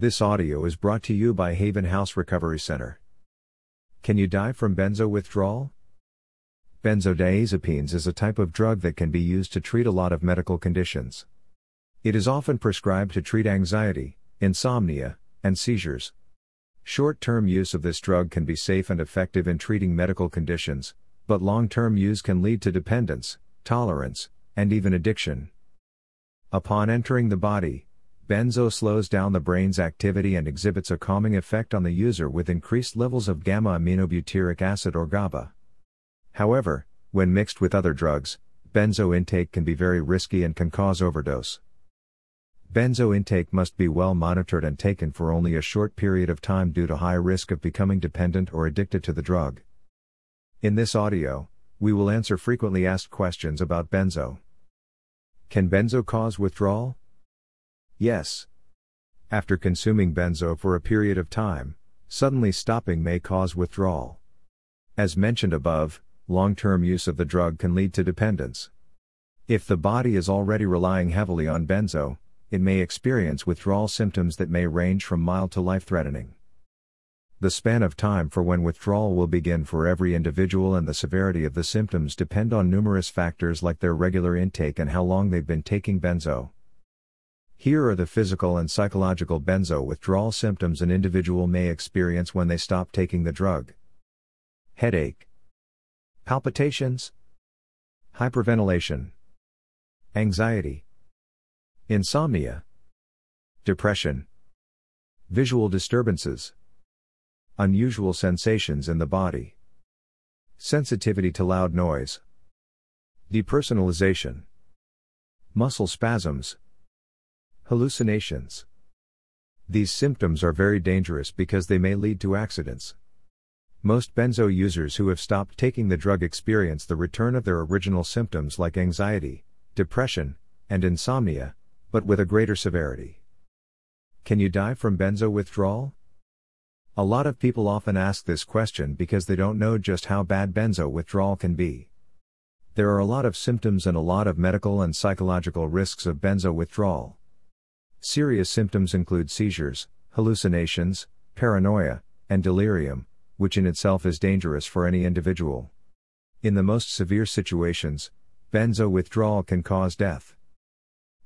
This audio is brought to you by Haven House Recovery Center. Can you die from benzo withdrawal? Benzodiazepines is a type of drug that can be used to treat a lot of medical conditions. It is often prescribed to treat anxiety, insomnia, and seizures. Short term use of this drug can be safe and effective in treating medical conditions, but long term use can lead to dependence, tolerance, and even addiction. Upon entering the body, benzo slows down the brain's activity and exhibits a calming effect on the user with increased levels of gamma aminobutyric acid or GABA. However, when mixed with other drugs, benzo intake can be very risky and can cause overdose. Benzo intake must be well monitored and taken for only a short period of time due to high risk of becoming dependent or addicted to the drug. In this audio, we will answer frequently asked questions about benzo. Can benzo cause withdrawal? Yes. After consuming benzo for a period of time, suddenly stopping may cause withdrawal. As mentioned above, long term use of the drug can lead to dependence. If the body is already relying heavily on benzo, it may experience withdrawal symptoms that may range from mild to life threatening. The span of time for when withdrawal will begin for every individual and the severity of the symptoms depend on numerous factors like their regular intake and how long they've been taking benzo. Here are the physical and psychological benzo withdrawal symptoms an individual may experience when they stop taking the drug. Headache, palpitations, hyperventilation, anxiety, insomnia, depression, visual disturbances, unusual sensations in the body, sensitivity to loud noise, depersonalization, muscle spasms, hallucinations. These symptoms are very dangerous because they may lead to accidents. Most benzo users who have stopped taking the drug experience the return of their original symptoms like anxiety, depression, and insomnia, but with a greater severity. Can you die from benzo withdrawal? A lot of people often ask this question because they don't know just how bad benzo withdrawal can be. There are a lot of symptoms and a lot of medical and psychological risks of benzo withdrawal. Serious symptoms include seizures, hallucinations, paranoia, and delirium, which in itself is dangerous for any individual. In the most severe situations, benzo withdrawal can cause death.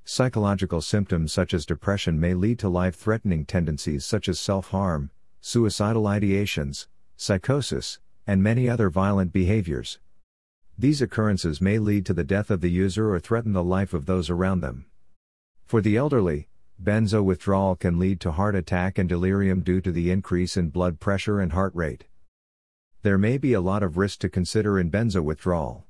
Psychological symptoms such as depression may lead to life threatening tendencies such as self harm, suicidal ideations, psychosis, and many other violent behaviors. These occurrences may lead to the death of the user or threaten the life of those around them. For the elderly, Benzo withdrawal can lead to heart attack and delirium due to the increase in blood pressure and heart rate. There may be a lot of risk to consider in benzo withdrawal.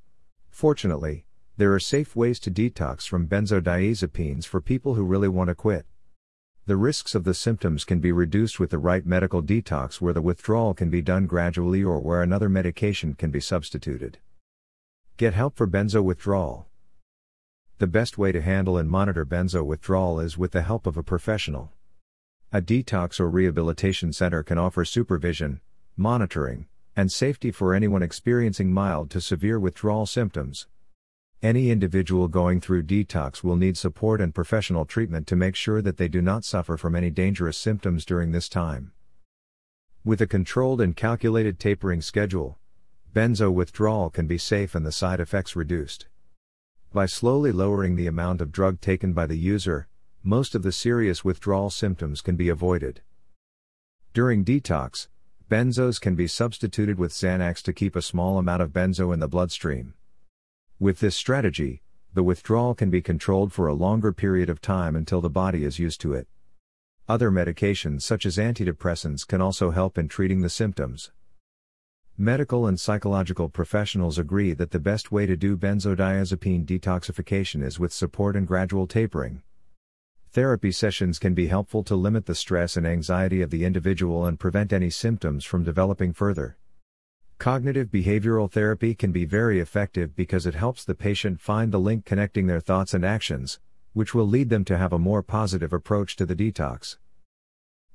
Fortunately, there are safe ways to detox from benzodiazepines for people who really want to quit. The risks of the symptoms can be reduced with the right medical detox where the withdrawal can be done gradually or where another medication can be substituted. Get help for benzo withdrawal. The best way to handle and monitor benzo withdrawal is with the help of a professional. A detox or rehabilitation center can offer supervision, monitoring, and safety for anyone experiencing mild to severe withdrawal symptoms. Any individual going through detox will need support and professional treatment to make sure that they do not suffer from any dangerous symptoms during this time. With a controlled and calculated tapering schedule, benzo withdrawal can be safe and the side effects reduced. By slowly lowering the amount of drug taken by the user, most of the serious withdrawal symptoms can be avoided. During detox, benzos can be substituted with Xanax to keep a small amount of benzo in the bloodstream. With this strategy, the withdrawal can be controlled for a longer period of time until the body is used to it. Other medications such as antidepressants can also help in treating the symptoms. Medical and psychological professionals agree that the best way to do benzodiazepine detoxification is with support and gradual tapering. Therapy sessions can be helpful to limit the stress and anxiety of the individual and prevent any symptoms from developing further. Cognitive behavioral therapy can be very effective because it helps the patient find the link connecting their thoughts and actions, which will lead them to have a more positive approach to the detox.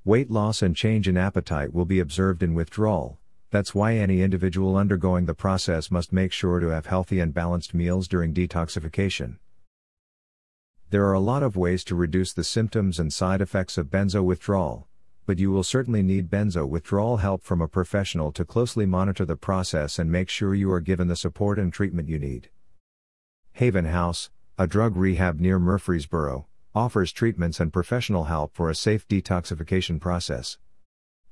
Weight loss and change in appetite will be observed in withdrawal, that's why any individual undergoing the process must make sure to have healthy and balanced meals during detoxification. There are a lot of ways to reduce the symptoms and side effects of benzo withdrawal, but you will certainly need benzo withdrawal help from a professional to closely monitor the process and make sure you are given the support and treatment you need. Haven House, a drug rehab near Murfreesboro, offers treatments and professional help for a safe detoxification process.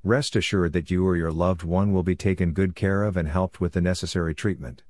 Rest assured that you or your loved one will be taken good care of and helped with the necessary treatment.